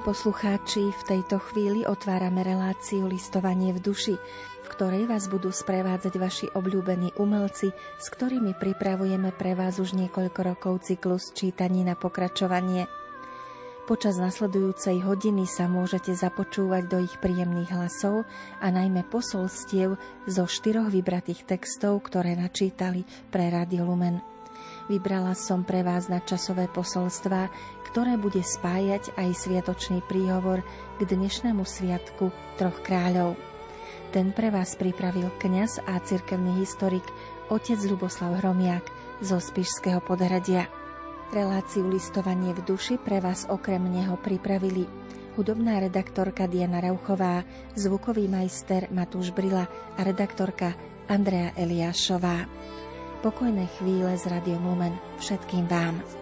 Milí poslucháči, v tejto chvíli otvárame reláciu Listovanie v duši, v ktorej vás budú sprevádzať vaši obľúbení umelci, s ktorými pripravujeme pre vás už niekoľko rokov cyklus čítaní na pokračovanie. Počas nasledujúcej hodiny sa môžete započúvať do ich príjemných hlasov a najmä posolstiev zo štyroch vybratých textov, ktoré načítali pre Radio Lumen. Vybrala som pre vás nadčasové posolstvá, ktoré bude spájať aj sviatočný príhovor k dnešnému sviatku Troch kráľov. Ten pre vás pripravil kňaz a cirkevný historik otec Luboslav Hromiak zo Spišského podhradia. Reláciu listovanie v duši pre vás okrem neho pripravili hudobná redaktorka Diana Rauchová, zvukový majster Matúš Brila a redaktorka Andrea Eliášová. Pokojné chvíle z Radio Lumen všetkým vám.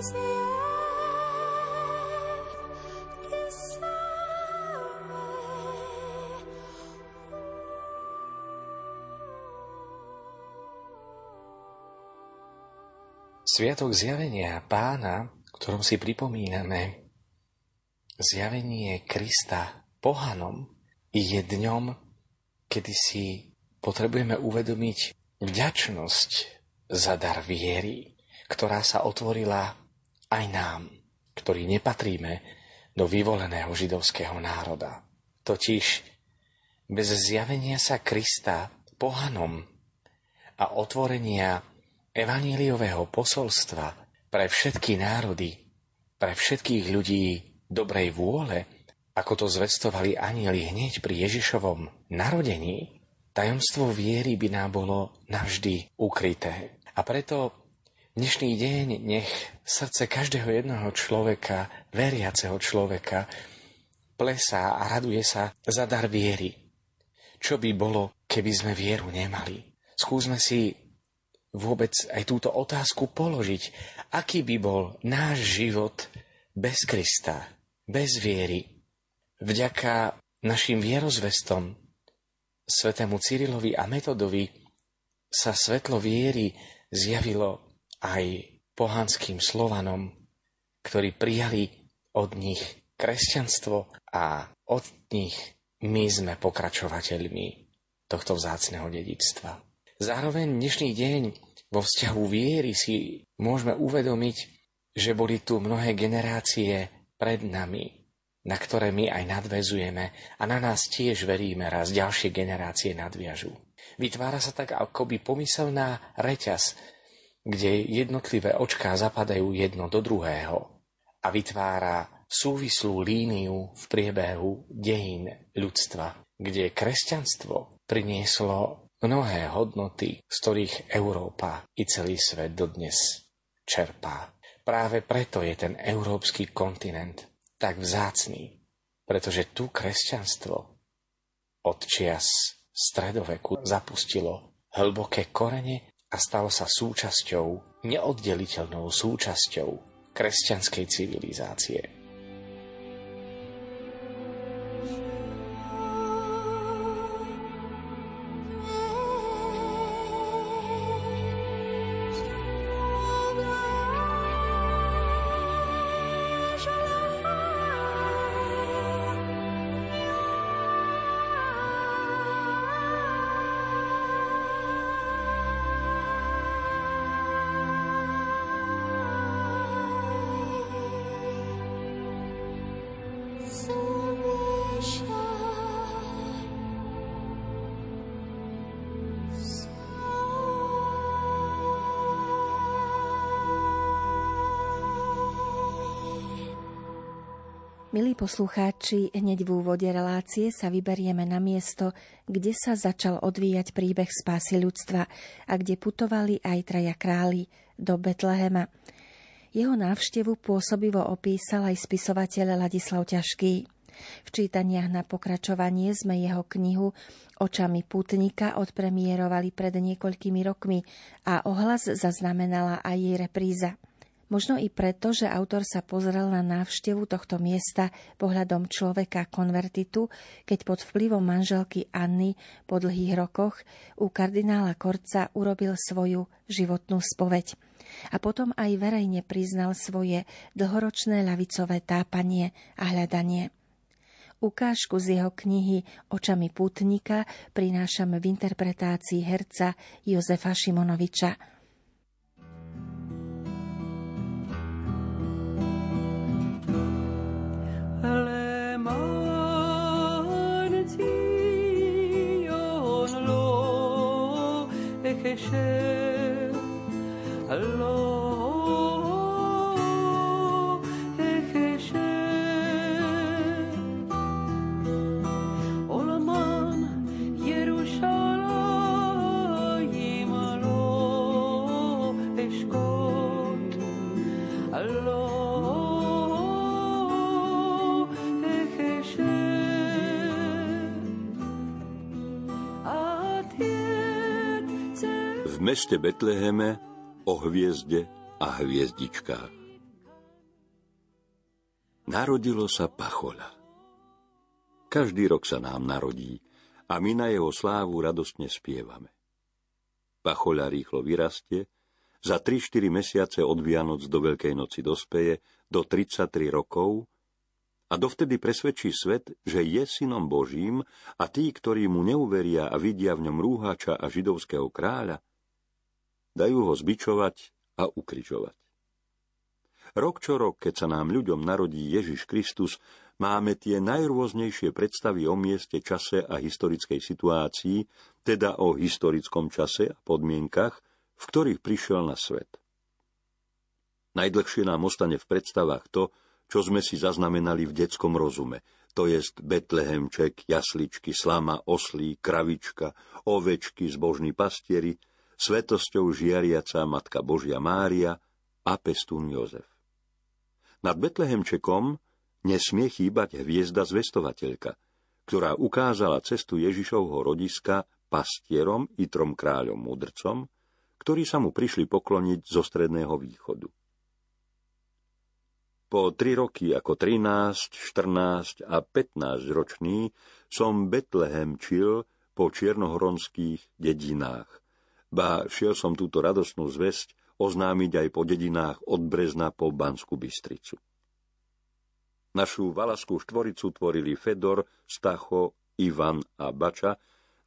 Sviatok zjavenia pána, ktorom si pripomíname zjavenie Krista pohanom, je dňom, kedy si potrebujeme uvedomiť vďačnosť za dar viery, ktorá sa otvorila aj nám, ktorí nepatríme do vyvoleného židovského národa. Totiž bez zjavenia sa Krista pohanom a otvorenia evaníliového posolstva pre všetky národy, pre všetkých ľudí dobrej vôle, ako to zvestovali anieli hneď pri Ježišovom narodení, tajomstvo viery by nám bolo navždy ukryté. A preto dnešný deň nech srdce každého jedného človeka, veriaceho človeka, plesá a raduje sa za dar viery. Čo by bolo, keby sme vieru nemali? Skúsme si vôbec aj túto otázku položiť. Aký by bol náš život bez Krista, bez viery? Vďaka našim vierozvestom, svetému Cyrilovi a Metodovi, sa svetlo viery zjavilo aj pohanským Slovanom, ktorí prijali od nich kresťanstvo a od nich my sme pokračovateľmi tohto vzácného dedictva. Zároveň dnešný deň vo vzťahu viery si môžeme uvedomiť, že boli tu mnohé generácie pred nami, na ktoré my aj nadvezujeme a na nás tiež veríme raz ďalšie generácie nadviažú. Vytvára sa tak akoby pomyselná reťaz, kde jednotlivé očká zapadajú jedno do druhého a vytvára súvislú líniu v priebehu dejín ľudstva, kde kresťanstvo prinieslo mnohé hodnoty, z ktorých Európa i celý svet dodnes čerpá. Práve preto je ten európsky kontinent tak vzácný, pretože tu kresťanstvo od čias stredoveku zapustilo hlboké korene a stalo sa súčasťou, neoddeliteľnou súčasťou kresťanskej civilizácie. Milí poslucháči, hneď v úvode relácie sa vyberieme na miesto, kde sa začal odvíjať príbeh spásy ľudstva a kde putovali aj traja králi do Betlehema. Jeho návštevu pôsobivo opísal aj spisovateľ Ladislav Ťažký. V čítaniach na pokračovanie sme jeho knihu Očami putnika odpremierovali pred niekoľkými rokmi a ohlas zaznamenala aj jej repríza. Možno i preto, že autor sa pozrel na návštevu tohto miesta pohľadom človeka konvertitu, keď pod vplyvom manželky Anny po dlhých rokoch u kardinála Korca urobil svoju životnú spoveď. A potom aj verejne priznal svoje dlhoročné ľavicové tápanie a hľadanie. Ukážku z jeho knihy Očami pútnika prinášame v interpretácii herca Jozefa Šimonoviča. Hello. Meste Betleheme o hviezde a hviezdičkách. Narodilo sa Pachola. Každý rok sa nám narodí a my na jeho slávu radostne spievame. Pachola rýchlo vyrastie, za 3-4 mesiace od Vianoc do Veľkej noci dospeje do 33 rokov a dovtedy presvedčí svet, že je synom Božím a tí, ktorí mu neuveria a vidia v ňom rúhača a židovského kráľa, dajú ho zbičovať a ukrižovať. Rok čo rok, keď sa nám ľuďom narodí Ježiš Kristus, máme tie najrôznejšie predstavy o mieste, čase a historickej situácii, teda o historickom čase a podmienkach, v ktorých prišiel na svet. Najdlhšie nám ostane v predstavách to, čo sme si zaznamenali v detskom rozume, to jest Betlehemček, jasličky, slama, oslí, kravička, ovečky, zbožní pastieri – svetosťou žiariaca Matka Božia Mária a pestún Jozef. Nad Betlehemčekom nesmie chýbať hviezda zvestovateľka, ktorá ukázala cestu Ježišovho rodiska pastierom i trom kráľom mudrcom, ktorí sa mu prišli pokloniť zo stredného východu. Po tri roky ako 13, 14 a 15 ročný som Betlehem čil po čiernohoronských dedinách, ba šiel som túto radosnú zväzť oznámiť aj po dedinách od Brezna po Bansku Bystricu. Našu valaskú štvoricu tvorili Fedor, Stacho, Ivan a Bača,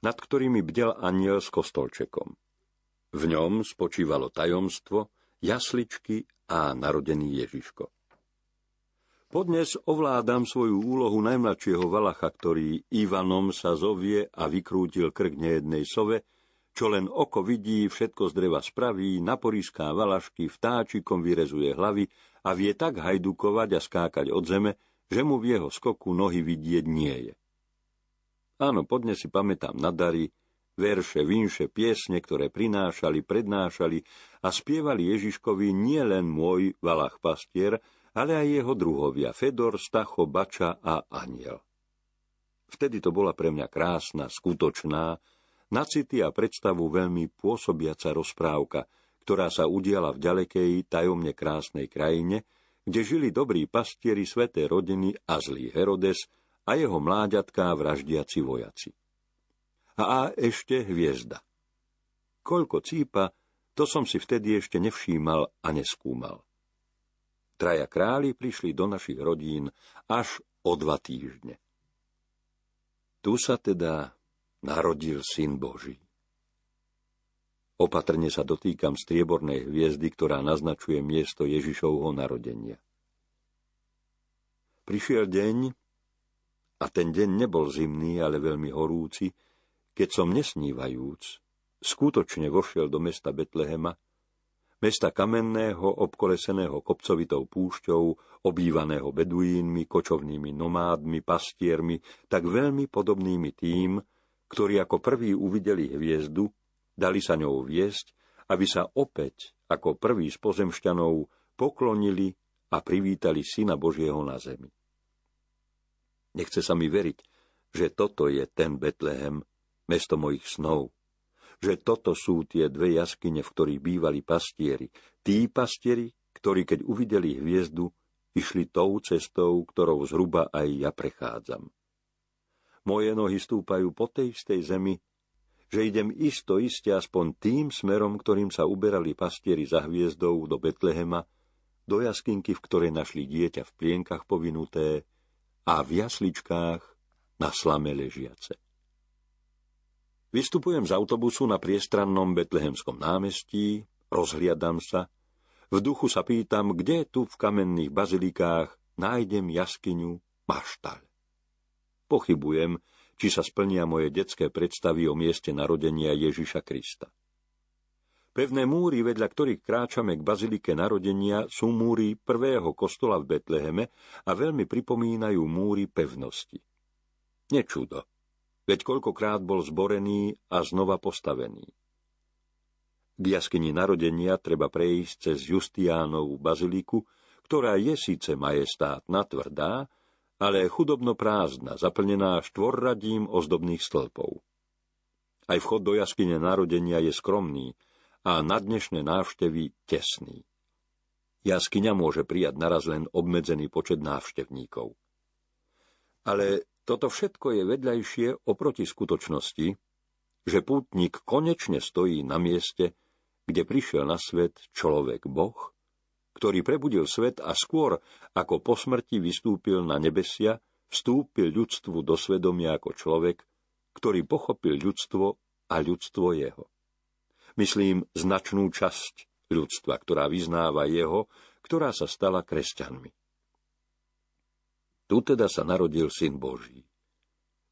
nad ktorými bdel aniel s kostolčekom. V ňom spočívalo tajomstvo, jasličky a narodený Ježiško. Podnes ovládam svoju úlohu najmladšieho Valacha, ktorý Ivanom sa zovie a vykrútil krk nejednej sove, čo len oko vidí, všetko z dreva spraví, naporíská valašky, vtáčikom vyrezuje hlavy a vie tak hajdukovať a skákať od zeme, že mu v jeho skoku nohy vidieť nie je. Áno, podne si pamätám na dary, verše, vinše, piesne, ktoré prinášali, prednášali a spievali Ježiškovi nie len môj Valach pastier, ale aj jeho druhovia Fedor, Stacho, Bača a Aniel. Vtedy to bola pre mňa krásna, skutočná, na city a predstavu veľmi pôsobiaca rozprávka, ktorá sa udiala v ďalekej, tajomne krásnej krajine, kde žili dobrí pastieri sveté rodiny a zlý Herodes a jeho mláďatká vraždiaci vojaci. A, a ešte hviezda. Koľko cípa, to som si vtedy ešte nevšímal a neskúmal. Traja králi prišli do našich rodín až o dva týždne. Tu sa teda narodil Syn Boží. Opatrne sa dotýkam striebornej hviezdy, ktorá naznačuje miesto Ježišovho narodenia. Prišiel deň, a ten deň nebol zimný, ale veľmi horúci, keď som nesnívajúc, skutočne vošiel do mesta Betlehema, mesta kamenného, obkoleseného kopcovitou púšťou, obývaného beduínmi, kočovnými nomádmi, pastiermi, tak veľmi podobnými tým, ktorí ako prví uvideli hviezdu, dali sa ňou viesť, aby sa opäť, ako prví z pozemšťanov, poklonili a privítali Syna Božieho na zemi. Nechce sa mi veriť, že toto je ten Betlehem, mesto mojich snov, že toto sú tie dve jaskyne, v ktorých bývali pastieri. Tí pastieri, ktorí keď uvideli hviezdu, išli tou cestou, ktorou zhruba aj ja prechádzam. Moje nohy stúpajú po tej istej zemi, že idem isto iste aspoň tým smerom, ktorým sa uberali pastieri za hviezdou do Betlehema, do jaskinky, v ktorej našli dieťa v plienkach povinuté a v jasličkách na slame ležiace. Vystupujem z autobusu na priestrannom betlehemskom námestí, rozhliadam sa, v duchu sa pýtam, kde tu v kamenných bazilikách nájdem jaskyňu maštaľ. Pochybujem, či sa splnia moje detské predstavy o mieste narodenia Ježiša Krista. Pevné múry, vedľa ktorých kráčame k bazilike narodenia, sú múry prvého kostola v Betleheme a veľmi pripomínajú múry pevnosti. Nečudo veď koľkokrát bol zborený a znova postavený. K jaskyni narodenia treba prejsť cez Justiánovú baziliku, ktorá je síce majestátna, tvrdá, ale chudobno prázdna, zaplnená štvorradím ozdobných stĺpov. Aj vchod do jaskyne narodenia je skromný a na dnešné návštevy tesný. Jaskyňa môže prijať naraz len obmedzený počet návštevníkov. Ale toto všetko je vedľajšie oproti skutočnosti, že pútnik konečne stojí na mieste, kde prišiel na svet človek Boh, ktorý prebudil svet a skôr, ako po smrti vystúpil na nebesia, vstúpil ľudstvu do svedomia ako človek, ktorý pochopil ľudstvo a ľudstvo jeho. Myslím značnú časť ľudstva, ktorá vyznáva jeho, ktorá sa stala kresťanmi. Tu teda sa narodil Syn Boží,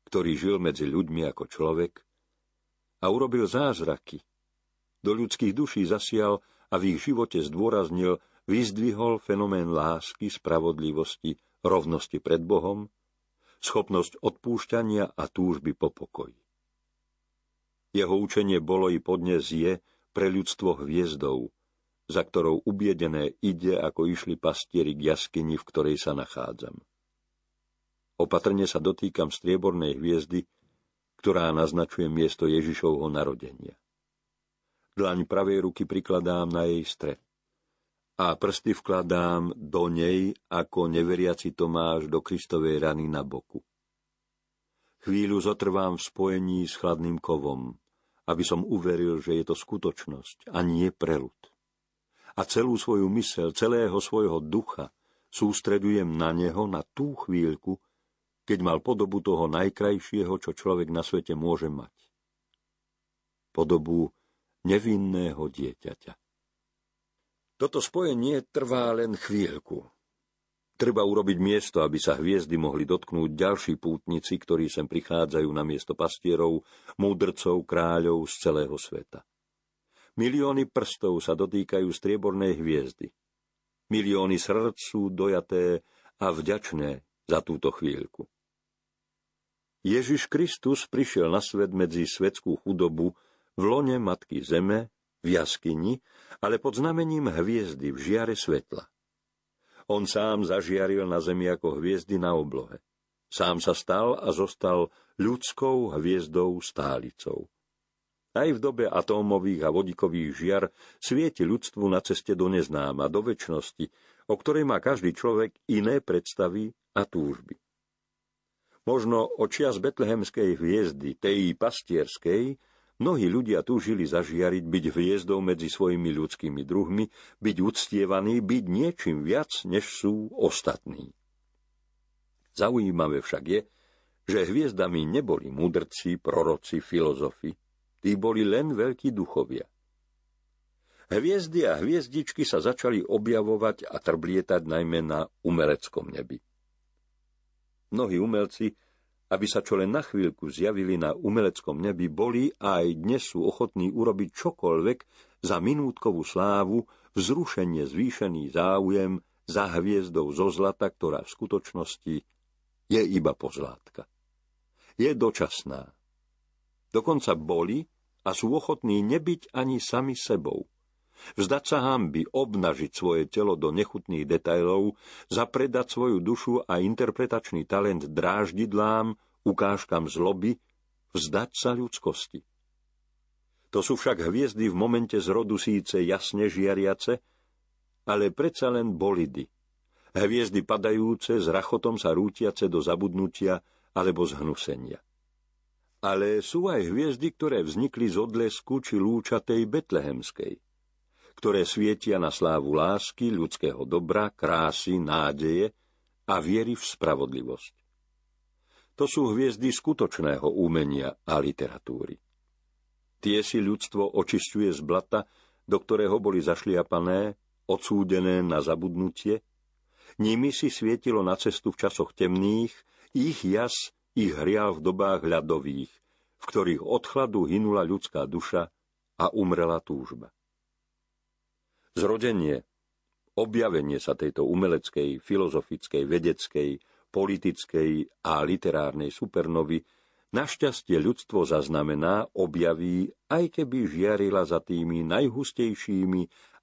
ktorý žil medzi ľuďmi ako človek a urobil zázraky. Do ľudských duší zasial a v ich živote zdôraznil, vyzdvihol fenomén lásky, spravodlivosti, rovnosti pred Bohom, schopnosť odpúšťania a túžby po pokoji. Jeho učenie bolo i podnes je pre ľudstvo hviezdou, za ktorou ubiedené ide, ako išli pastieri k jaskyni, v ktorej sa nachádzam. Opatrne sa dotýkam striebornej hviezdy, ktorá naznačuje miesto Ježišovho narodenia. Dlaň pravej ruky prikladám na jej stred a prsty vkladám do nej ako neveriaci Tomáš do Kristovej rany na boku. Chvíľu zotrvám v spojení s chladným kovom, aby som uveril, že je to skutočnosť a nie prelud. A celú svoju mysel, celého svojho ducha sústredujem na neho, na tú chvíľku, keď mal podobu toho najkrajšieho, čo človek na svete môže mať. Podobu nevinného dieťaťa. Toto spojenie trvá len chvíľku. Treba urobiť miesto, aby sa hviezdy mohli dotknúť ďalší pútnici, ktorí sem prichádzajú na miesto pastierov, múdrcov, kráľov z celého sveta. Milióny prstov sa dotýkajú striebornej hviezdy. Milióny srdc sú dojaté a vďačné za túto chvíľku. Ježiš Kristus prišiel na svet medzi svetskú chudobu v lone Matky Zeme, v jaskyni, ale pod znamením hviezdy v žiare svetla. On sám zažiaril na zemi ako hviezdy na oblohe. Sám sa stal a zostal ľudskou hviezdou stálicou. Aj v dobe atómových a vodíkových žiar svieti ľudstvu na ceste do neznáma, do väčšnosti, o ktorej má každý človek iné predstavy a túžby. Možno očia z betlehemskej hviezdy, tej pastierskej, mnohí ľudia túžili zažiariť byť hviezdou medzi svojimi ľudskými druhmi, byť uctievaný, byť niečím viac, než sú ostatní. Zaujímavé však je, že hviezdami neboli mudrci, proroci, filozofi, tí boli len veľkí duchovia. Hviezdy a hviezdičky sa začali objavovať a trblietať najmä na umeleckom nebi. Mnohí umelci, aby sa čo len na chvíľku zjavili na umeleckom nebi, boli a aj dnes sú ochotní urobiť čokoľvek za minútkovú slávu, vzrušenie zvýšený záujem za hviezdou zo zlata, ktorá v skutočnosti je iba pozlátka. Je dočasná. Dokonca boli a sú ochotní nebyť ani sami sebou. Vzdať sa hamby, obnažiť svoje telo do nechutných detajlov, zapredať svoju dušu a interpretačný talent dráždidlám, ukážkam zloby, vzdať sa ľudskosti. To sú však hviezdy v momente zrodu síce jasne žiariace, ale predsa len bolidy. Hviezdy padajúce, s rachotom sa rútiace do zabudnutia alebo zhnusenia. Ale sú aj hviezdy, ktoré vznikli z odlesku či lúčatej betlehemskej, ktoré svietia na slávu lásky, ľudského dobra, krásy, nádeje a viery v spravodlivosť. To sú hviezdy skutočného umenia a literatúry. Tie si ľudstvo očistuje z blata, do ktorého boli zašliapané, odsúdené na zabudnutie. Nimi si svietilo na cestu v časoch temných, ich jas ich hrial v dobách ľadových, v ktorých od chladu hynula ľudská duša a umrela túžba. Zrodenie, objavenie sa tejto umeleckej, filozofickej, vedeckej, politickej a literárnej supernovy Našťastie ľudstvo zaznamená, objaví, aj keby žiarila za tými najhustejšími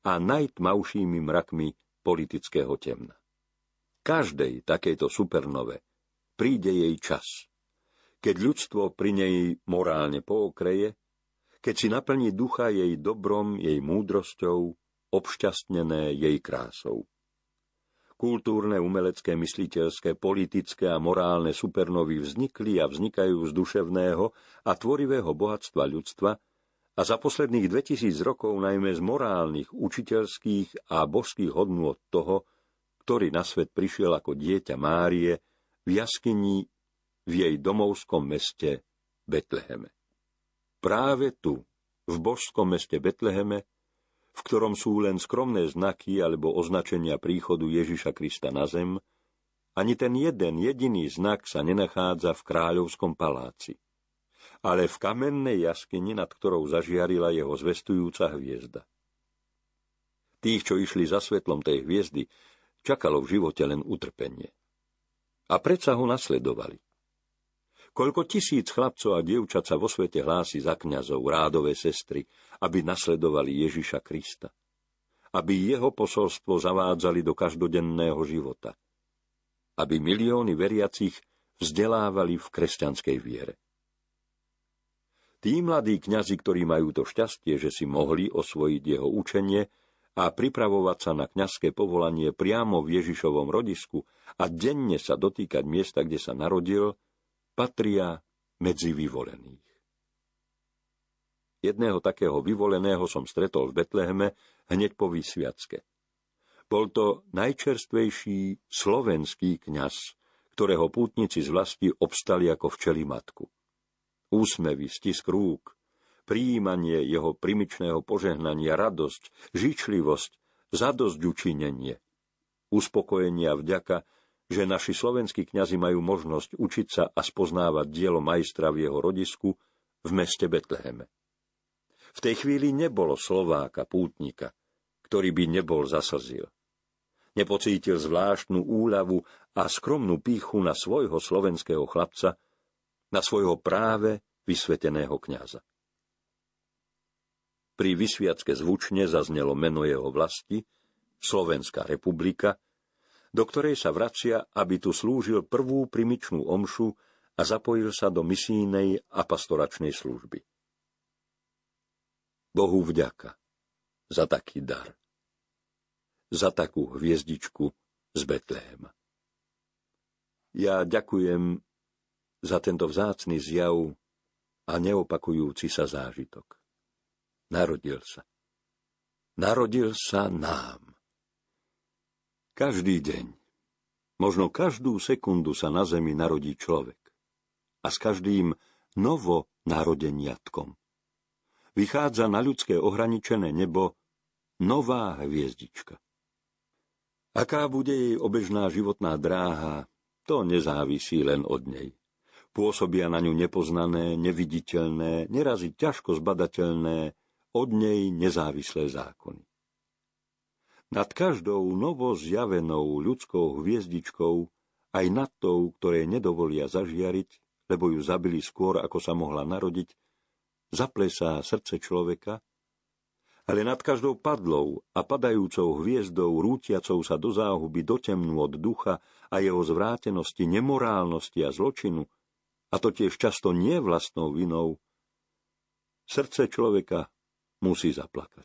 a najtmavšími mrakmi politického temna. Každej takejto supernove príde jej čas, keď ľudstvo pri nej morálne pookreje, keď si naplní ducha jej dobrom, jej múdrosťou, obšťastnené jej krásou kultúrne, umelecké, mysliteľské, politické a morálne supernovy vznikli a vznikajú z duševného a tvorivého bohatstva ľudstva a za posledných 2000 rokov najmä z morálnych, učiteľských a božských hodnôt toho, ktorý na svet prišiel ako dieťa Márie v jaskyni v jej domovskom meste Betleheme. Práve tu, v božskom meste Betleheme, v ktorom sú len skromné znaky alebo označenia príchodu Ježiša Krista na zem, ani ten jeden jediný znak sa nenachádza v kráľovskom paláci, ale v kamennej jaskyni, nad ktorou zažiarila jeho zvestujúca hviezda. Tých, čo išli za svetlom tej hviezdy, čakalo v živote len utrpenie. A predsa ho nasledovali. Koľko tisíc chlapcov a dievčat sa vo svete hlási za kňazov, rádové sestry, aby nasledovali Ježiša Krista. Aby jeho posolstvo zavádzali do každodenného života. Aby milióny veriacich vzdelávali v kresťanskej viere. Tí mladí kňazi, ktorí majú to šťastie, že si mohli osvojiť jeho učenie a pripravovať sa na kňazské povolanie priamo v Ježišovom rodisku a denne sa dotýkať miesta, kde sa narodil, patria medzi vyvolených. Jedného takého vyvoleného som stretol v Betleheme hneď po výsviacke. Bol to najčerstvejší slovenský kňaz, ktorého pútnici z vlasti obstali ako včeli matku. Úsmevy, stisk rúk, prijímanie jeho primičného požehnania, radosť, žičlivosť, zadosť učinenie, uspokojenia vďaka, že naši slovenskí kňazi majú možnosť učiť sa a spoznávať dielo majstra v jeho rodisku v meste Betleheme. V tej chvíli nebolo Slováka, pútnika, ktorý by nebol zaslzil. Nepocítil zvláštnu úľavu a skromnú píchu na svojho slovenského chlapca, na svojho práve vysveteného kňaza. Pri vysviacke zvučne zaznelo meno jeho vlasti, Slovenská republika, do ktorej sa vracia, aby tu slúžil prvú primičnú omšu a zapojil sa do misijnej a pastoračnej služby. Bohu vďaka za taký dar. Za takú hviezdičku z Betléma. Ja ďakujem za tento vzácný zjav a neopakujúci sa zážitok. Narodil sa. Narodil sa nám. Každý deň, možno každú sekundu sa na zemi narodí človek. A s každým novo narodeniatkom vychádza na ľudské ohraničené nebo nová hviezdička. Aká bude jej obežná životná dráha, to nezávisí len od nej. Pôsobia na ňu nepoznané, neviditeľné, nerazy ťažko zbadateľné, od nej nezávislé zákony. Nad každou novo zjavenou ľudskou hviezdičkou, aj nad tou, ktoré nedovolia zažiariť, lebo ju zabili skôr, ako sa mohla narodiť, zaplesá srdce človeka, ale nad každou padlou a padajúcou hviezdou rútiacou sa do záhuby, do temnú od ducha a jeho zvrátenosti, nemorálnosti a zločinu, a to tiež často nie vlastnou vinou, srdce človeka musí zaplakať.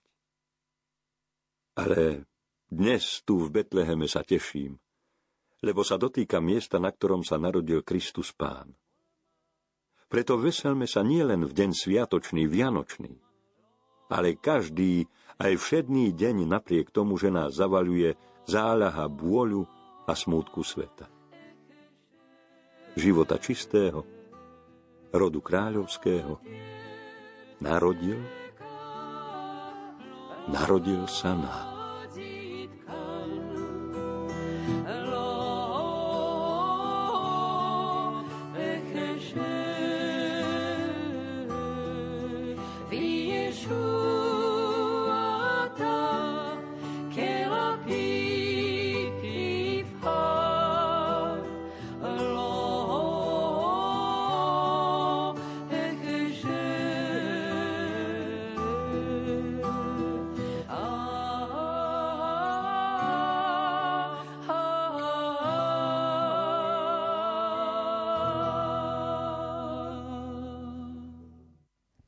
Ale dnes tu v Betleheme sa teším, lebo sa dotýka miesta, na ktorom sa narodil Kristus Pán. Preto veselme sa nielen v deň sviatočný, vianočný, ale každý, aj všedný deň napriek tomu, že nás zavaluje záľaha bôľu a smútku sveta. Života čistého, rodu kráľovského, narodil, narodil sa nám.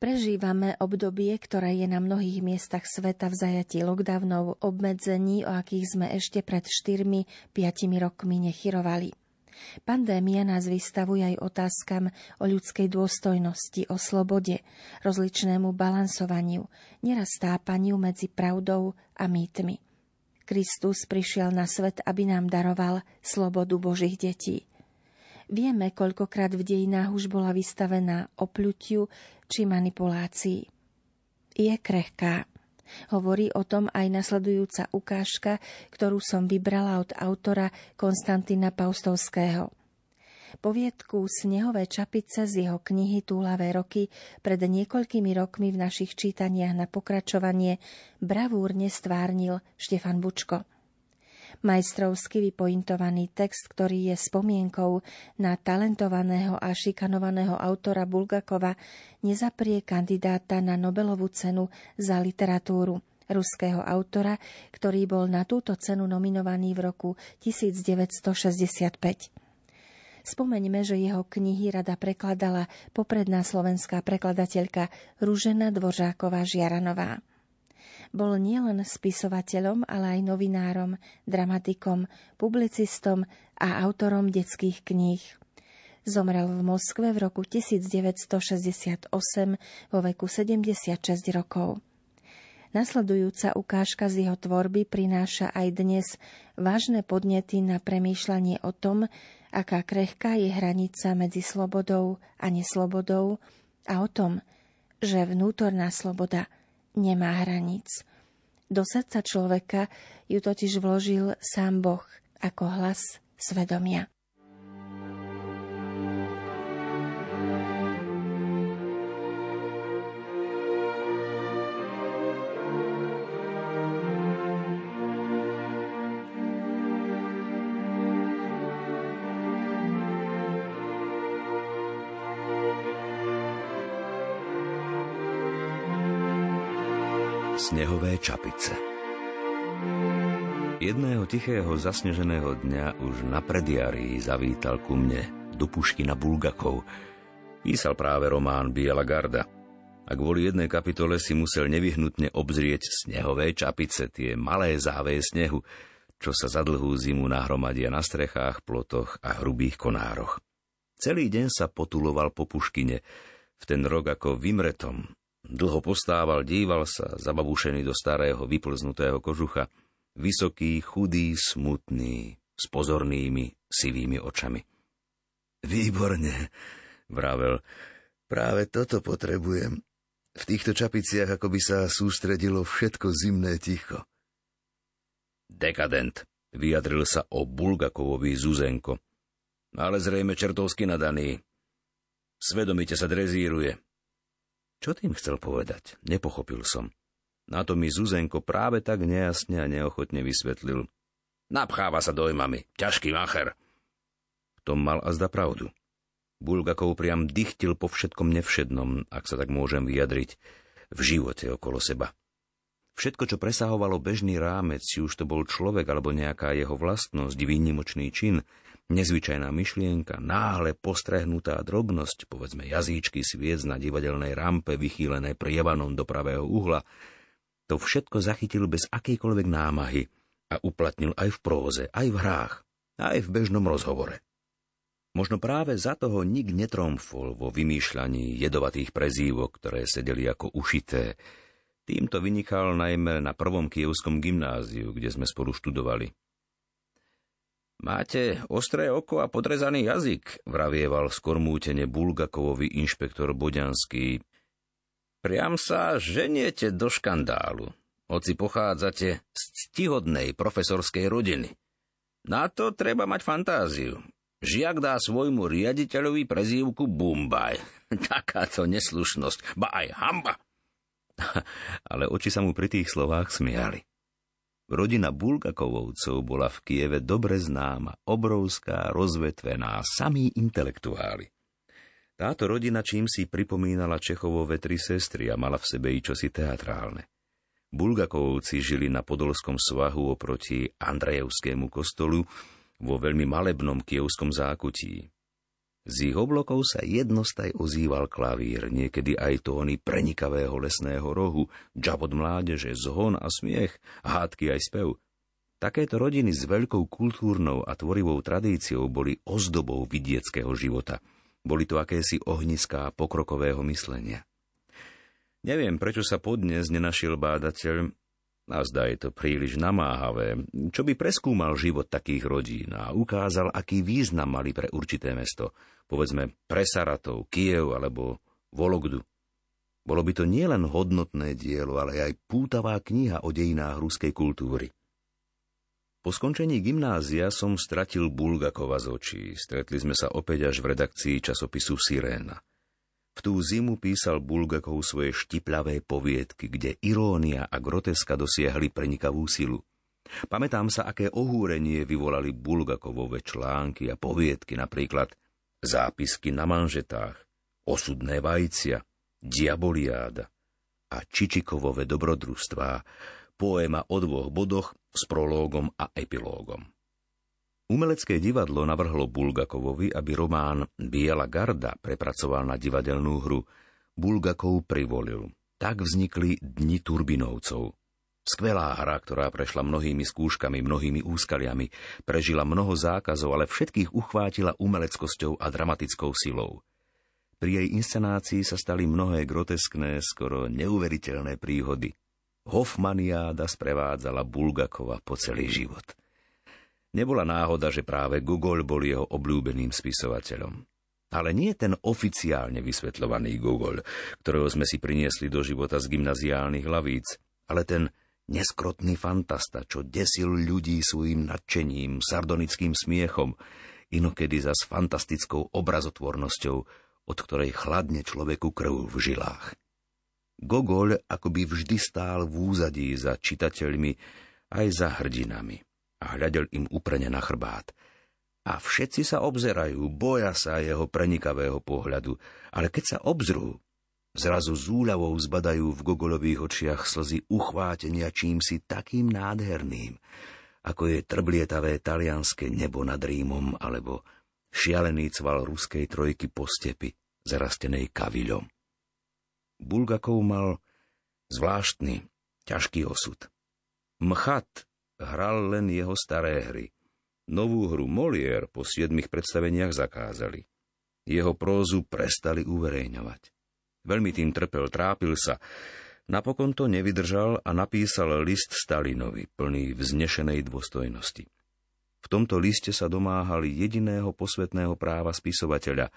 Prežívame obdobie, ktoré je na mnohých miestach sveta v zajatí lockdownov, obmedzení, o akých sme ešte pred 4-5 rokmi nechyrovali. Pandémia nás vystavuje aj otázkam o ľudskej dôstojnosti, o slobode, rozličnému balansovaniu, neraz stápaniu medzi pravdou a mýtmi. Kristus prišiel na svet, aby nám daroval slobodu Božích detí. Vieme, koľkokrát v dejinách už bola vystavená opľutiu či manipulácii. Je krehká. Hovorí o tom aj nasledujúca ukážka, ktorú som vybrala od autora Konstantina Paustovského. Poviedku Snehové čapice z jeho knihy Túlavé roky pred niekoľkými rokmi v našich čítaniach na pokračovanie bravúrne stvárnil Štefan Bučko. Majstrovsky vypointovaný text, ktorý je spomienkou na talentovaného a šikanovaného autora Bulgakova, nezaprie kandidáta na Nobelovú cenu za literatúru ruského autora, ktorý bol na túto cenu nominovaný v roku 1965. Spomeňme, že jeho knihy rada prekladala popredná slovenská prekladateľka Ružena Dvořáková Žiaranová. Bol nielen spisovateľom, ale aj novinárom, dramatikom, publicistom a autorom detských kníh. Zomrel v Moskve v roku 1968 vo veku 76 rokov. Nasledujúca ukážka z jeho tvorby prináša aj dnes vážne podnety na premýšľanie o tom, aká krehká je hranica medzi slobodou a neslobodou a o tom, že vnútorná sloboda – nemá hraníc. Do srdca človeka ju totiž vložil sám Boh ako hlas svedomia. Čapice Jedného tichého zasneženého dňa už na prediarii zavítal ku mne do Puškina Bulgakov. Písal práve román Biela garda a kvôli jednej kapitole si musel nevyhnutne obzrieť snehové čapice, tie malé záveje snehu, čo sa za dlhú zimu nahromadia na strechách, plotoch a hrubých konároch. Celý deň sa potuloval po Puškine, v ten rok ako vymretom, Dlho postával, díval sa, zababušený do starého, vyplznutého kožucha. Vysoký, chudý, smutný, s pozornými, sivými očami. Výborne, vravel. Práve toto potrebujem. V týchto čapiciach ako by sa sústredilo všetko zimné ticho. Dekadent, vyjadril sa o Bulgakovovi Zuzenko. Ale zrejme čertovsky nadaný. Svedomite sa drezíruje, čo tým chcel povedať? Nepochopil som. Na to mi Zuzenko práve tak nejasne a neochotne vysvetlil. Napcháva sa dojmami, ťažký macher. V tom mal a zda pravdu. Bulgakov priam dychtil po všetkom nevšednom, ak sa tak môžem vyjadriť, v živote okolo seba. Všetko, čo presahovalo bežný rámec, či už to bol človek alebo nejaká jeho vlastnosť, výnimočný čin, nezvyčajná myšlienka, náhle postrehnutá drobnosť, povedzme jazyčky sviec na divadelnej rampe vychýlené prievanom do pravého uhla, to všetko zachytil bez akejkoľvek námahy a uplatnil aj v próze, aj v hrách, aj v bežnom rozhovore. Možno práve za toho nik netromfol vo vymýšľaní jedovatých prezývok, ktoré sedeli ako ušité. Týmto vynikal najmä na prvom kievskom gymnáziu, kde sme spolu študovali. Máte ostré oko a podrezaný jazyk, vravieval skormútene Bulgakovovi inšpektor Boďanský, Priam sa ženiete do škandálu, hoci pochádzate z ctihodnej profesorskej rodiny. Na to treba mať fantáziu. Žiak dá svojmu riaditeľovi prezývku Bumbaj. Takáto neslušnosť, ba aj hamba. Ale oči sa mu pri tých slovách smiali. Rodina Bulgakovovcov bola v Kieve dobre známa, obrovská, rozvetvená, samí intelektuáli. Táto rodina čím si pripomínala Čechovové tri sestry a mala v sebe i čosi teatrálne. Bulgakovci žili na Podolskom svahu oproti Andrejevskému kostolu vo veľmi malebnom kievskom zákutí. Z ich oblokov sa jednostaj ozýval klavír, niekedy aj tóny prenikavého lesného rohu, džabot mládeže, zhon a smiech, hádky aj spev. Takéto rodiny s veľkou kultúrnou a tvorivou tradíciou boli ozdobou vidieckého života – boli to akési ohniská pokrokového myslenia. Neviem, prečo sa podnes nenašiel bádateľ, a zdá je to príliš namáhavé, čo by preskúmal život takých rodín a ukázal, aký význam mali pre určité mesto, povedzme pre Saratov, Kiev alebo Vologdu. Bolo by to nielen hodnotné dielo, ale aj pútavá kniha o dejinách ruskej kultúry. Po skončení gymnázia som stratil Bulgakova z očí. Stretli sme sa opäť až v redakcii časopisu Siréna. V tú zimu písal Bulgakov svoje štiplavé poviedky, kde irónia a groteska dosiahli prenikavú silu. Pamätám sa, aké ohúrenie vyvolali Bulgakovové články a poviedky, napríklad zápisky na manžetách, osudné vajcia, diaboliáda a Čičikovové dobrodružstvá, poéma o dvoch bodoch s prológom a epilógom. Umelecké divadlo navrhlo Bulgakovovi, aby román Biela garda prepracoval na divadelnú hru. Bulgakov privolil. Tak vznikli Dni Turbinovcov. Skvelá hra, ktorá prešla mnohými skúškami, mnohými úskaliami, prežila mnoho zákazov, ale všetkých uchvátila umeleckosťou a dramatickou silou. Pri jej inscenácii sa stali mnohé groteskné, skoro neuveriteľné príhody – Hofmaniáda sprevádzala Bulgakova po celý život. Nebola náhoda, že práve Gogol bol jeho obľúbeným spisovateľom. Ale nie ten oficiálne vysvetľovaný Gogol, ktorého sme si priniesli do života z gymnaziálnych lavíc, ale ten neskrotný fantasta, čo desil ľudí svojim nadšením, sardonickým smiechom, inokedy za s fantastickou obrazotvornosťou, od ktorej chladne človeku krv v žilách. Gogol akoby vždy stál v úzadí za čitateľmi aj za hrdinami a hľadel im uprene na chrbát. A všetci sa obzerajú, boja sa jeho prenikavého pohľadu, ale keď sa obzrú, zrazu z úľavou zbadajú v Gogolových očiach slzy uchvátenia čím si takým nádherným, ako je trblietavé talianské nebo nad Rímom alebo šialený cval ruskej trojky po stepi, zarastenej kaviľom. Bulgakov mal zvláštny, ťažký osud. Mchat hral len jeho staré hry. Novú hru Molière po siedmých predstaveniach zakázali. Jeho prózu prestali uverejňovať. Veľmi tým trpel, trápil sa. Napokon to nevydržal a napísal list Stalinovi, plný vznešenej dôstojnosti. V tomto liste sa domáhali jediného posvetného práva spisovateľa,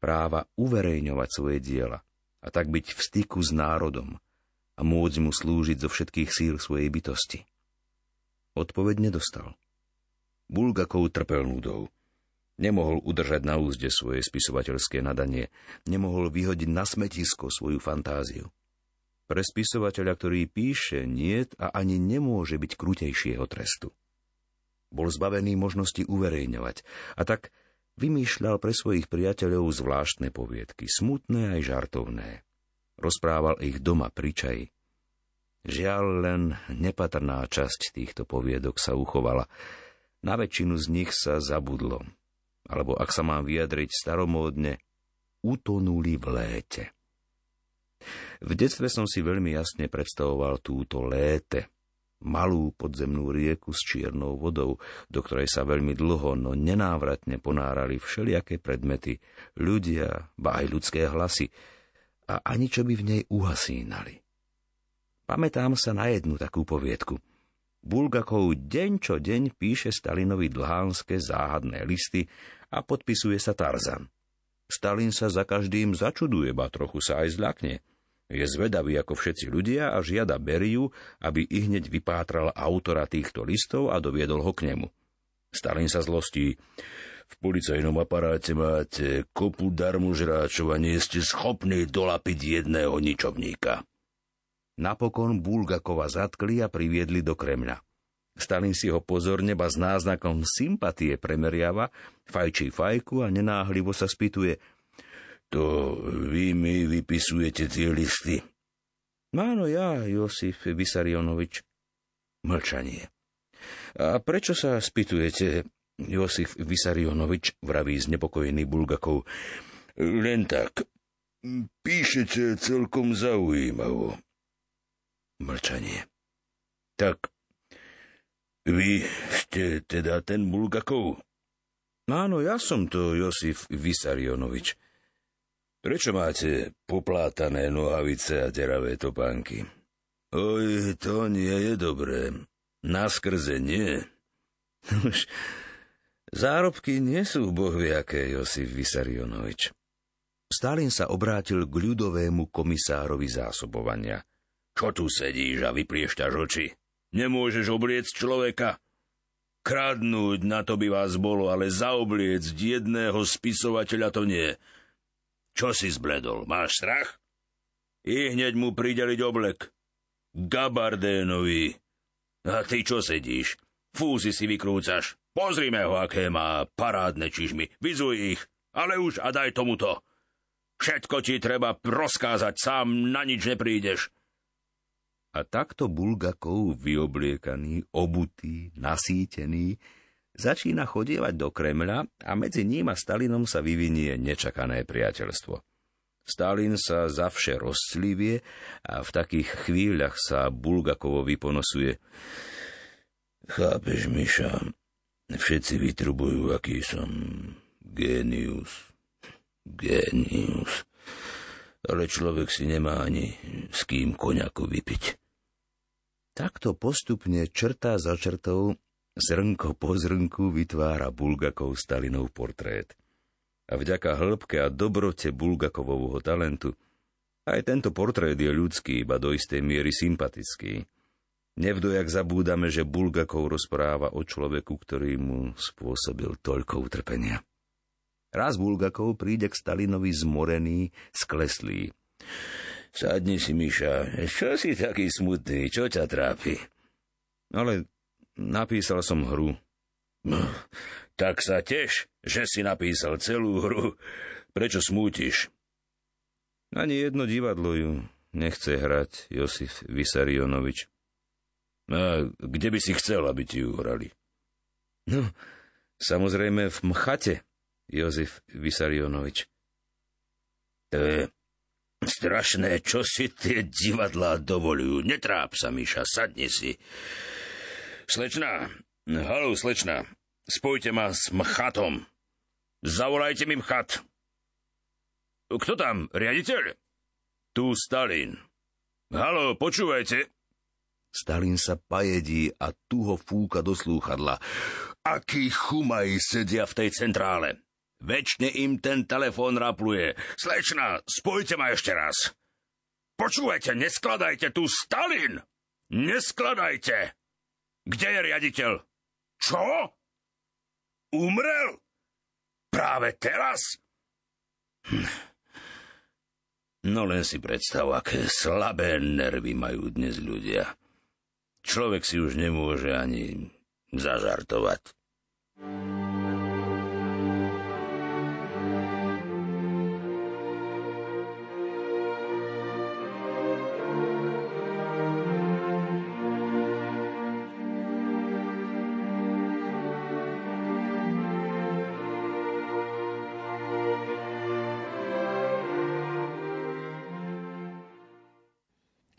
práva uverejňovať svoje diela – a tak byť v styku s národom a môcť mu slúžiť zo všetkých síl svojej bytosti. Odpoveď nedostal. Bulgakov trpel núdou. Nemohol udržať na úzde svoje spisovateľské nadanie, nemohol vyhodiť na smetisko svoju fantáziu. Pre spisovateľa, ktorý píše, niet a ani nemôže byť krutejšieho trestu. Bol zbavený možnosti uverejňovať a tak vymýšľal pre svojich priateľov zvláštne poviedky, smutné aj žartovné. Rozprával ich doma pri čaji. Žiaľ, len nepatrná časť týchto poviedok sa uchovala. Na väčšinu z nich sa zabudlo. Alebo, ak sa mám vyjadriť staromódne, utonuli v léte. V detstve som si veľmi jasne predstavoval túto léte, malú podzemnú rieku s čiernou vodou, do ktorej sa veľmi dlho, no nenávratne ponárali všelijaké predmety, ľudia, ba aj ľudské hlasy, a ani čo by v nej uhasínali. Pamätám sa na jednu takú poviedku. Bulgakov deň čo deň píše Stalinovi dlhánske záhadné listy a podpisuje sa Tarzan. Stalin sa za každým začuduje, ba trochu sa aj zľakne. Je zvedavý ako všetci ľudia a žiada Beriu, aby i hneď vypátral autora týchto listov a doviedol ho k nemu. Stalin sa zlostí. V policajnom aparáte máte kopu darmužráčov a nie ste schopní dolapiť jedného ničovníka. Napokon Bulgakova zatkli a priviedli do Kremľa. Stalin si ho pozorne, ba s náznakom sympatie premeriava, fajčí fajku a nenáhlivo sa spýtuje – to vy mi vypisujete tie listy? Áno, ja, Josif Vysarionovič. Mlčanie. A prečo sa spýtujete, Josif Vysarionovič, vraví znepokojený Bulgakov. Len tak. Píšete celkom zaujímavo. Mlčanie. Tak, vy ste teda ten Bulgakov? Áno, ja som to, Josif Vysarionovič. Prečo máte poplátané nohavice a deravé topánky? Oj, to nie je dobré. Naskrze nie. Už zárobky nie sú bohviaké, Josif Vysarionovič. Stalin sa obrátil k ľudovému komisárovi zásobovania. Čo tu sedíš a vypliešťaš oči? Nemôžeš obliecť človeka? Kradnúť na to by vás bolo, ale zaobliecť jedného spisovateľa to nie. Čo si zbledol? Máš strach? I hneď mu prideliť oblek. Gabardénovi. A ty čo sedíš? Fúzy si vykrúcaš. Pozrime ho, aké má parádne čižmy. Vyzuj ich, ale už a daj tomuto. Všetko ti treba rozkázať, sám na nič neprídeš. A takto Bulgakov vyobliekaný, obutý, nasýtený, Začína chodievať do Kremľa a medzi ním a Stalinom sa vyvinie nečakané priateľstvo. Stalin sa zavše rozclivie a v takých chvíľach sa Bulgakovo vyponosuje. Chápeš, Miša, všetci vytrubujú, aký som génius. Génius. Ale človek si nemá ani s kým koňaku vypiť. Takto postupne črta za črtou Zrnko po zrnku vytvára Bulgakov Stalinov portrét. A vďaka hĺbke a dobrote Bulgakovovho talentu aj tento portrét je ľudský, iba do istej miery sympatický. Nevdojak zabúdame, že Bulgakov rozpráva o človeku, ktorý mu spôsobil toľko utrpenia. Raz Bulgakov príde k Stalinovi zmorený, skleslý. Sadni si, Miša, čo si taký smutný, čo ťa trápi? Ale Napísal som hru. Tak sa teš, že si napísal celú hru. Prečo smútiš? Ani jedno divadlo ju nechce hrať Josif Vysarionovič. A kde by si chcel, aby ti ju hrali? No, samozrejme v Mchate, Jozef Vysarionovič. To je strašné, čo si tie divadlá dovolujú. Netráp sa, Miša, sadni si. Slečná, halou, slečná, spojte ma s mchatom. Zavolajte mi mchat. Kto tam, riaditeľ? Tu Stalin. Halo, počúvajte. Stalin sa pajedí a tu ho fúka do slúchadla. Akí chumaj sedia v tej centrále. Večne im ten telefón rapluje. Slečna, spojte ma ešte raz. Počúvajte, neskladajte tu Stalin! Neskladajte! Kde je riaditeľ? Čo? Umrel? Práve teraz? Hm. No len si predstav, aké slabé nervy majú dnes ľudia. Človek si už nemôže ani zažartovať.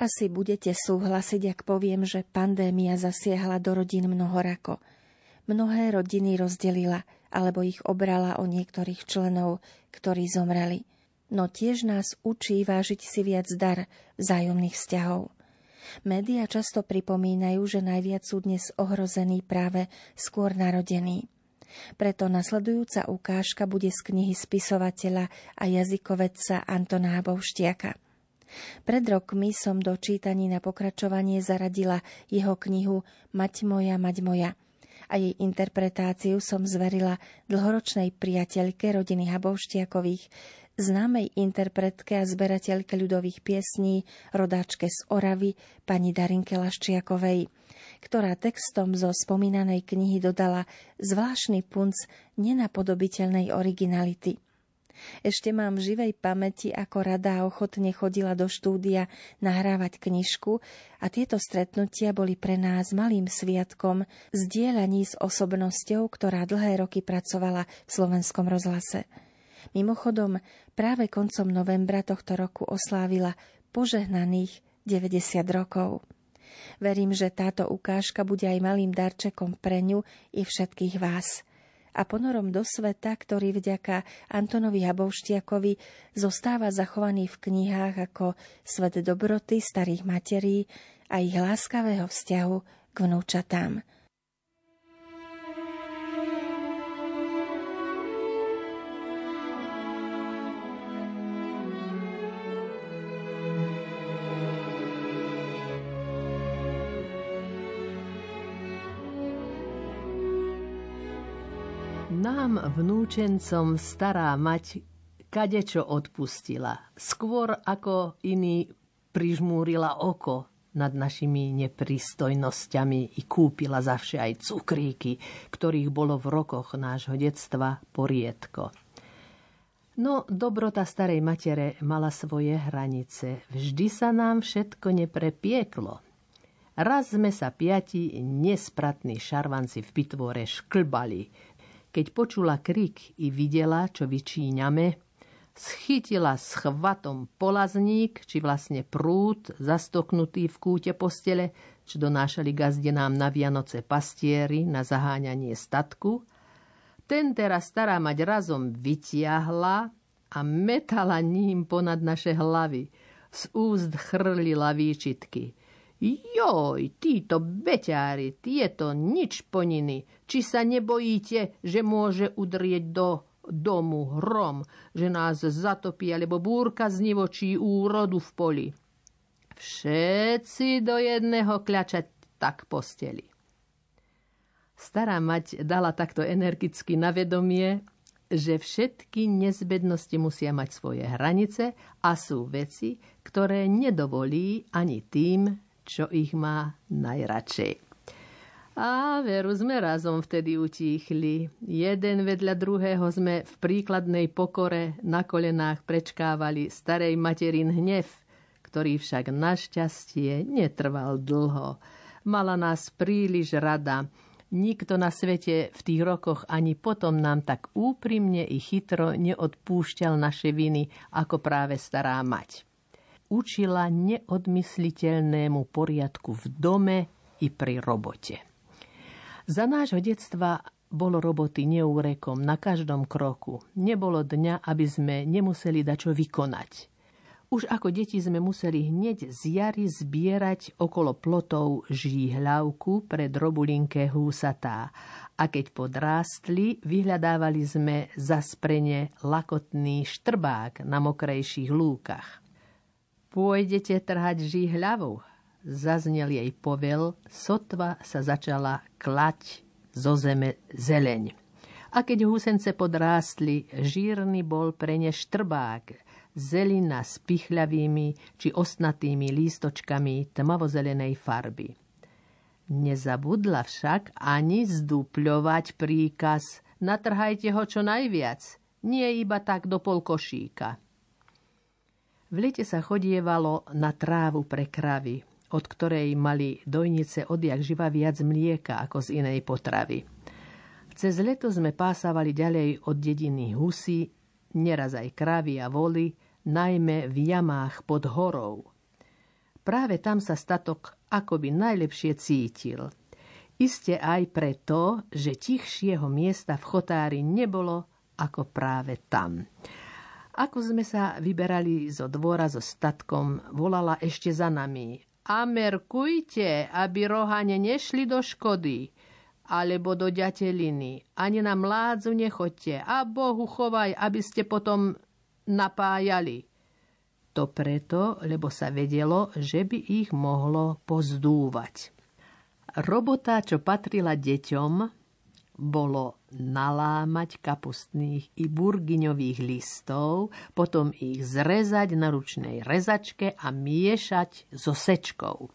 Asi budete súhlasiť, ak poviem, že pandémia zasiahla do rodín mnohorako. Mnohé rodiny rozdelila alebo ich obrala o niektorých členov, ktorí zomreli. No tiež nás učí vážiť si viac dar vzájomných vzťahov. Média často pripomínajú, že najviac sú dnes ohrození práve skôr narodení. Preto nasledujúca ukážka bude z knihy spisovateľa a jazykovedca Antona Habovštiaka – pred rokmi som do čítaní na pokračovanie zaradila jeho knihu Mať moja, mať moja. A jej interpretáciu som zverila dlhoročnej priateľke rodiny Habovštiakových, známej interpretke a zberateľke ľudových piesní, rodáčke z Oravy, pani Darinke Laščiakovej, ktorá textom zo spomínanej knihy dodala zvláštny punc nenapodobiteľnej originality – ešte mám v živej pamäti, ako rada ochotne chodila do štúdia nahrávať knižku a tieto stretnutia boli pre nás malým sviatkom zdieľaní s osobnosťou, ktorá dlhé roky pracovala v slovenskom rozhlase. Mimochodom, práve koncom novembra tohto roku oslávila požehnaných 90 rokov. Verím, že táto ukážka bude aj malým darčekom pre ňu i všetkých vás – a ponorom do sveta, ktorý vďaka Antonovi Habovštiakovi zostáva zachovaný v knihách ako svet dobroty starých materí a ich láskavého vzťahu k vnúčatám. Nám, vnúčencom, stará mať kadečo odpustila. Skôr ako iný prižmúrila oko nad našimi nepristojnosťami i kúpila zavše aj cukríky, ktorých bolo v rokoch nášho detstva poriedko. No, dobrota starej matere mala svoje hranice. Vždy sa nám všetko neprepieklo. Raz sme sa piati nespratní šarvanci v pitvore šklbali, keď počula krik i videla, čo vyčíňame, schytila s chvatom polazník, či vlastne prúd, zastoknutý v kúte postele, čo donášali gazdenám na Vianoce pastieri na zaháňanie statku. Ten teraz stará mať razom vytiahla a metala ním ponad naše hlavy. Z úst chrlila výčitky – Joj, títo beťári, tieto nič poniny, či sa nebojíte, že môže udrieť do domu hrom, že nás zatopí, alebo búrka znivočí úrodu v poli. Všetci do jedného kľačať tak posteli. Stará mať dala takto energicky na vedomie, že všetky nezbednosti musia mať svoje hranice a sú veci, ktoré nedovolí ani tým, čo ich má najradšej. A veru sme razom vtedy utíchli. Jeden vedľa druhého sme v príkladnej pokore na kolenách prečkávali starej materin hnev, ktorý však našťastie netrval dlho. Mala nás príliš rada. Nikto na svete v tých rokoch ani potom nám tak úprimne i chytro neodpúšťal naše viny, ako práve stará mať učila neodmysliteľnému poriadku v dome i pri robote. Za nášho detstva bolo roboty neúrekom na každom kroku. Nebolo dňa, aby sme nemuseli dačo vykonať. Už ako deti sme museli hneď z jary zbierať okolo plotov žíhľavku pre drobulinké húsatá a keď podrástli, vyhľadávali sme za sprene lakotný štrbák na mokrejších lúkach. Pôjdete trhať žihľavou, zaznel jej povel, sotva sa začala klať zo zeme zeleň. A keď húsence podrástli, žírny bol pre ne štrbák, zelina s pichľavými či osnatými lístočkami tmavozelenej farby. Nezabudla však ani zdupľovať príkaz natrhajte ho čo najviac, nie iba tak do polkošíka. V lete sa chodievalo na trávu pre kravy, od ktorej mali dojnice odjak živa viac mlieka ako z inej potravy. Cez leto sme pásavali ďalej od dediny husy, neraz aj kravy a voly, najmä v jamách pod horou. Práve tam sa statok akoby najlepšie cítil. Iste aj preto, že tichšieho miesta v chotári nebolo ako práve tam. Ako sme sa vyberali zo dvora so statkom, volala ešte za nami. A merkujte, aby rohane nešli do škody, alebo do ďateliny. Ani na mládzu nechoďte a Bohu chovaj, aby ste potom napájali. To preto, lebo sa vedelo, že by ich mohlo pozdúvať. Robota, čo patrila deťom, bolo nalámať kapustných i burgiňových listov, potom ich zrezať na ručnej rezačke a miešať so sečkou.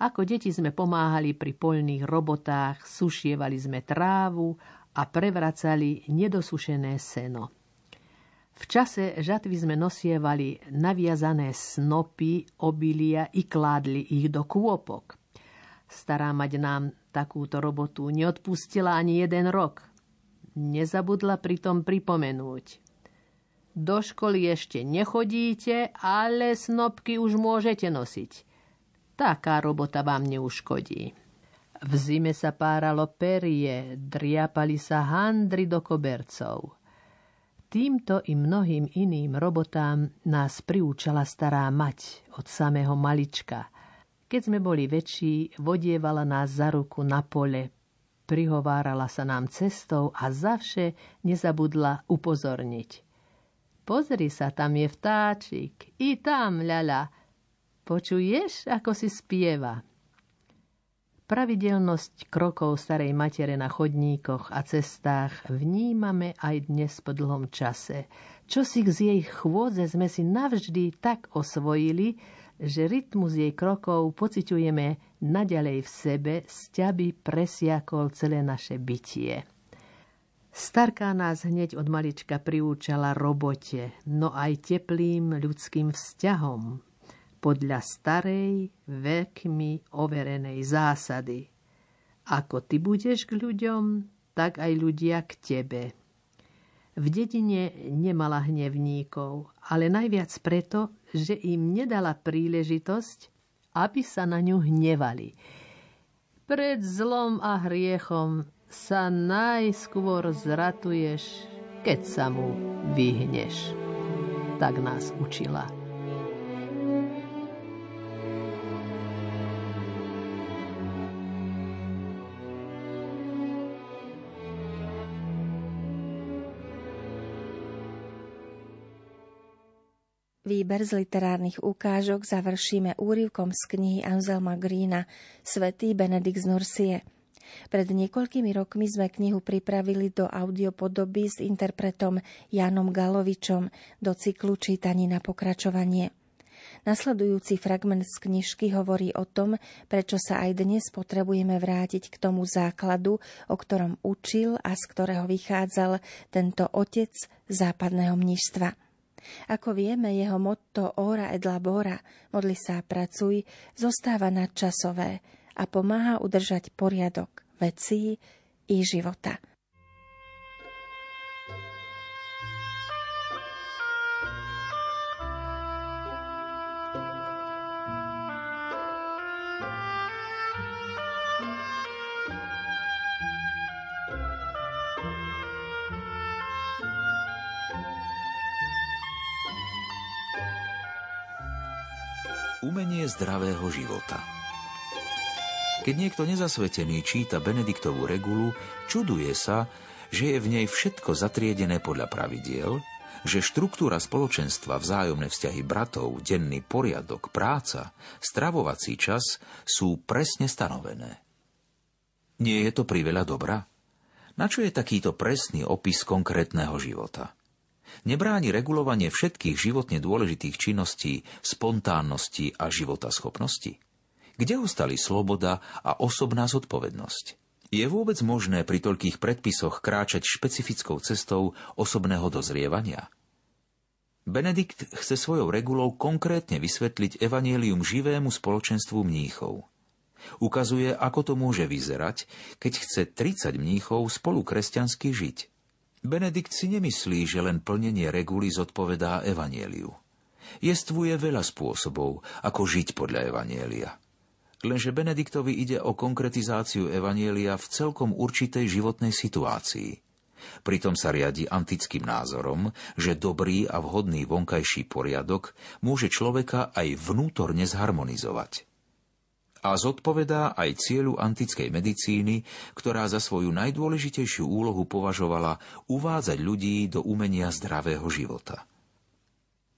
Ako deti sme pomáhali pri poľných robotách, sušievali sme trávu a prevracali nedosušené seno. V čase žatvy sme nosievali naviazané snopy, obilia i kládli ich do kôpok. Stará mať nám takúto robotu neodpustila ani jeden rok. Nezabudla pritom pripomenúť. Do školy ešte nechodíte, ale snopky už môžete nosiť. Taká robota vám neuškodí. V zime sa páralo perie, driapali sa handry do kobercov. Týmto i mnohým iným robotám nás priúčala stará mať od samého malička – keď sme boli väčší, vodievala nás za ruku na pole, prihovárala sa nám cestou a zavše nezabudla upozorniť. Pozri sa, tam je vtáčik. I tam, ľaľa. Počuješ, ako si spieva? Pravidelnosť krokov starej matere na chodníkoch a cestách vnímame aj dnes po dlhom čase. Čo si z jej chôdze sme si navždy tak osvojili, že rytmus jej krokov pociťujeme naďalej v sebe, sťaby presiakol celé naše bytie. Starka nás hneď od malička priúčala robote, no aj teplým ľudským vzťahom, podľa starej, veľkmi overenej zásady. Ako ty budeš k ľuďom, tak aj ľudia k tebe. V dedine nemala hnevníkov, ale najviac preto, že im nedala príležitosť, aby sa na ňu hnevali. Pred zlom a hriechom sa najskôr zratuješ, keď sa mu vyhneš. Tak nás učila. Výber z literárnych ukážok završíme úrivkom z knihy Anselma Greena Svetý Benedikt z Nursie. Pred niekoľkými rokmi sme knihu pripravili do audiopodoby s interpretom Jánom Galovičom do cyklu Čítaní na pokračovanie. Nasledujúci fragment z knižky hovorí o tom, prečo sa aj dnes potrebujeme vrátiť k tomu základu, o ktorom učil a z ktorého vychádzal tento otec západného mnižstva. Ako vieme, jeho motto Ora et labora, modli sa a pracuj, zostáva nadčasové a pomáha udržať poriadok vecí i života. Umenie zdravého života. Keď niekto nezasvetený číta Benediktovú regulu, čuduje sa, že je v nej všetko zatriedené podľa pravidiel, že štruktúra spoločenstva, vzájomné vzťahy bratov, denný poriadok, práca, stravovací čas sú presne stanovené. Nie je to priveľa dobra? Na čo je takýto presný opis konkrétneho života? Nebráni regulovanie všetkých životne dôležitých činností, spontánnosti a života schopnosti? Kde ostali sloboda a osobná zodpovednosť? Je vôbec možné pri toľkých predpisoch kráčať špecifickou cestou osobného dozrievania? Benedikt chce svojou regulou konkrétne vysvetliť evanielium živému spoločenstvu mníchov. Ukazuje, ako to môže vyzerať, keď chce 30 mníchov spolu kresťansky žiť – Benedikt si nemyslí, že len plnenie reguly zodpovedá evanieliu. Jestvuje veľa spôsobov, ako žiť podľa evanielia. Lenže Benediktovi ide o konkretizáciu evanielia v celkom určitej životnej situácii. Pritom sa riadi antickým názorom, že dobrý a vhodný vonkajší poriadok môže človeka aj vnútorne zharmonizovať a zodpovedá aj cieľu antickej medicíny, ktorá za svoju najdôležitejšiu úlohu považovala uvádzať ľudí do umenia zdravého života.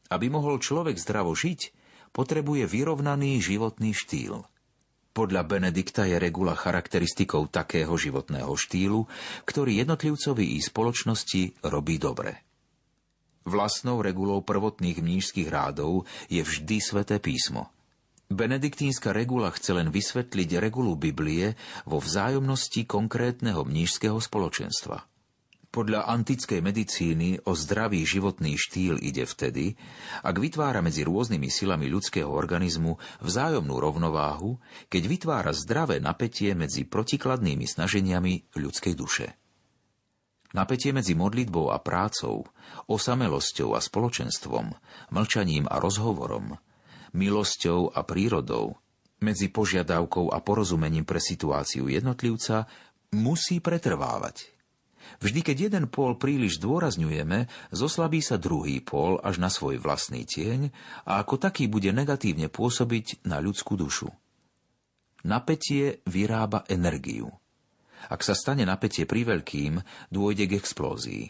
Aby mohol človek zdravo žiť, potrebuje vyrovnaný životný štýl. Podľa Benedikta je regula charakteristikou takého životného štýlu, ktorý jednotlivcovi i spoločnosti robí dobre. Vlastnou regulou prvotných mnížských rádov je vždy sveté písmo – Benediktínska regula chce len vysvetliť regulu Biblie vo vzájomnosti konkrétneho mnížského spoločenstva. Podľa antickej medicíny o zdravý životný štýl ide vtedy, ak vytvára medzi rôznymi silami ľudského organizmu vzájomnú rovnováhu, keď vytvára zdravé napätie medzi protikladnými snaženiami ľudskej duše. Napätie medzi modlitbou a prácou, osamelosťou a spoločenstvom, mlčaním a rozhovorom – milosťou a prírodou, medzi požiadavkou a porozumením pre situáciu jednotlivca, musí pretrvávať. Vždy, keď jeden pól príliš zdôrazňujeme, zoslabí sa druhý pól až na svoj vlastný tieň a ako taký bude negatívne pôsobiť na ľudskú dušu. Napätie vyrába energiu. Ak sa stane napätie priveľkým, dôjde k explózii.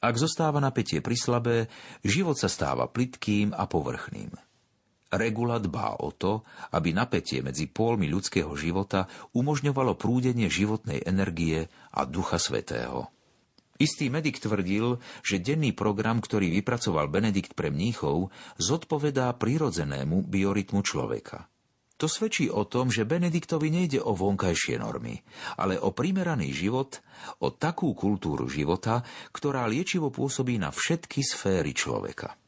Ak zostáva napätie prislabé, život sa stáva plitkým a povrchným. Regula dbá o to, aby napätie medzi pólmi ľudského života umožňovalo prúdenie životnej energie a Ducha Svetého. Istý medik tvrdil, že denný program, ktorý vypracoval Benedikt pre mníchov, zodpovedá prirodzenému biorytmu človeka. To svedčí o tom, že Benediktovi nejde o vonkajšie normy, ale o primeraný život, o takú kultúru života, ktorá liečivo pôsobí na všetky sféry človeka.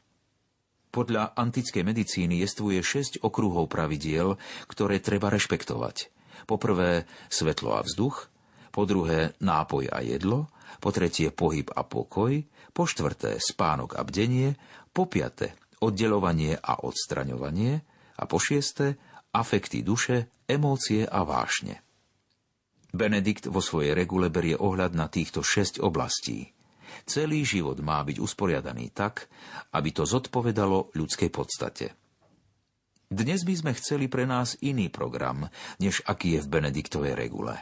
Podľa antickej medicíny jestvuje šesť okruhov pravidiel, ktoré treba rešpektovať. Po prvé svetlo a vzduch, po druhé nápoj a jedlo, po tretie pohyb a pokoj, po štvrté spánok a bdenie, po piate oddelovanie a odstraňovanie a po šieste afekty duše, emócie a vášne. Benedikt vo svojej regule berie ohľad na týchto šesť oblastí. Celý život má byť usporiadaný tak, aby to zodpovedalo ľudskej podstate. Dnes by sme chceli pre nás iný program, než aký je v Benediktovej regule.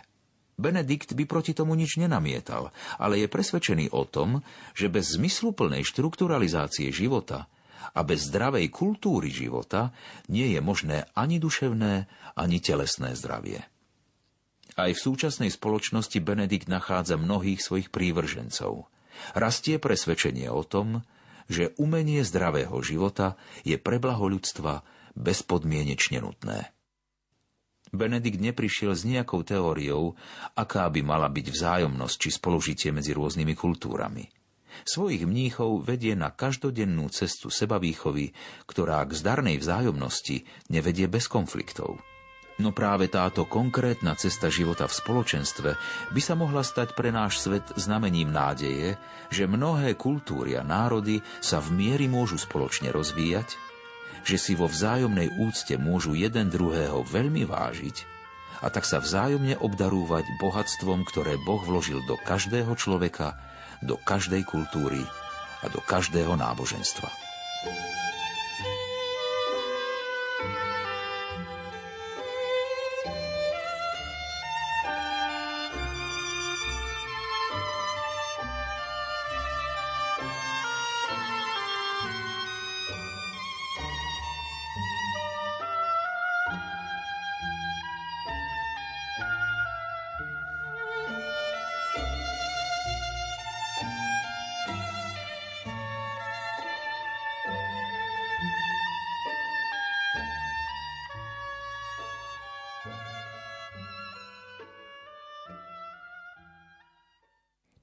Benedikt by proti tomu nič nenamietal, ale je presvedčený o tom, že bez zmysluplnej štrukturalizácie života a bez zdravej kultúry života nie je možné ani duševné, ani telesné zdravie. Aj v súčasnej spoločnosti Benedikt nachádza mnohých svojich prívržencov – rastie presvedčenie o tom, že umenie zdravého života je pre blaho ľudstva bezpodmienečne nutné. Benedikt neprišiel s nejakou teóriou, aká by mala byť vzájomnosť či spolužitie medzi rôznymi kultúrami. Svojich mníchov vedie na každodennú cestu sebavýchovy, ktorá k zdarnej vzájomnosti nevedie bez konfliktov. No práve táto konkrétna cesta života v spoločenstve by sa mohla stať pre náš svet znamením nádeje, že mnohé kultúry a národy sa v miery môžu spoločne rozvíjať, že si vo vzájomnej úcte môžu jeden druhého veľmi vážiť a tak sa vzájomne obdarúvať bohatstvom, ktoré Boh vložil do každého človeka, do každej kultúry a do každého náboženstva.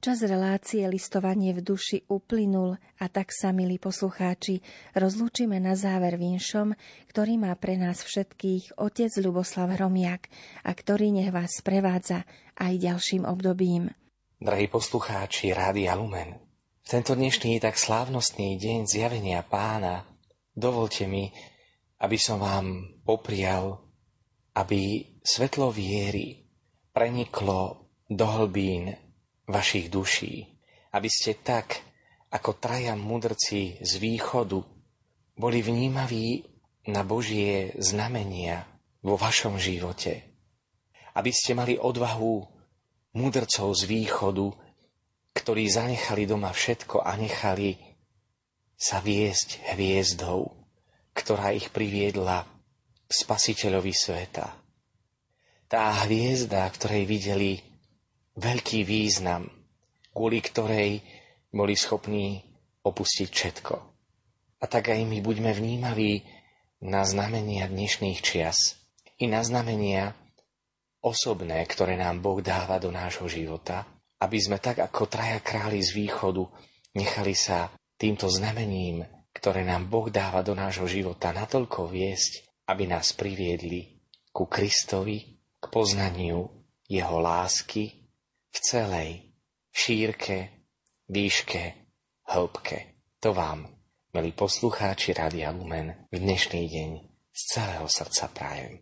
Čas relácie listovanie v duši uplynul a tak sa, milí poslucháči, rozlúčime na záver vinšom, ktorý má pre nás všetkých otec Luboslav Hromiak a ktorý nech vás sprevádza aj ďalším obdobím. Drahí poslucháči Rádia Lumen, v tento dnešný tak slávnostný deň zjavenia pána dovolte mi, aby som vám poprial, aby svetlo viery preniklo do hlbín vašich duší, aby ste tak, ako traja mudrci z východu, boli vnímaví na Božie znamenia vo vašom živote. Aby ste mali odvahu mudrcov z východu, ktorí zanechali doma všetko a nechali sa viesť hviezdou, ktorá ich priviedla k spasiteľovi sveta. Tá hviezda, ktorej videli veľký význam, kvôli ktorej boli schopní opustiť všetko. A tak aj my buďme vnímaví na znamenia dnešných čias i na znamenia osobné, ktoré nám Boh dáva do nášho života, aby sme tak ako traja králi z východu nechali sa týmto znamením, ktoré nám Boh dáva do nášho života, natoľko viesť, aby nás priviedli ku Kristovi, k poznaniu Jeho lásky v celej šírke, výške, hĺbke. To vám, milí poslucháči Rádia Lumen, v dnešný deň z celého srdca prajem.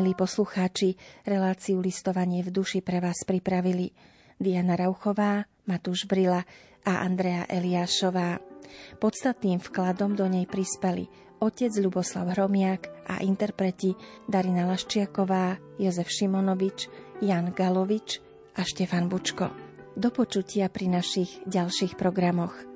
Milí poslucháči, reláciu listovanie v duši pre vás pripravili Diana Rauchová Matúš Brila a Andrea Eliášová. Podstatným vkladom do nej prispeli otec Ľuboslav Hromiak a interpreti Darina Laščiaková, Jozef Šimonovič, Jan Galovič a Štefan Bučko. Do počutia pri našich ďalších programoch.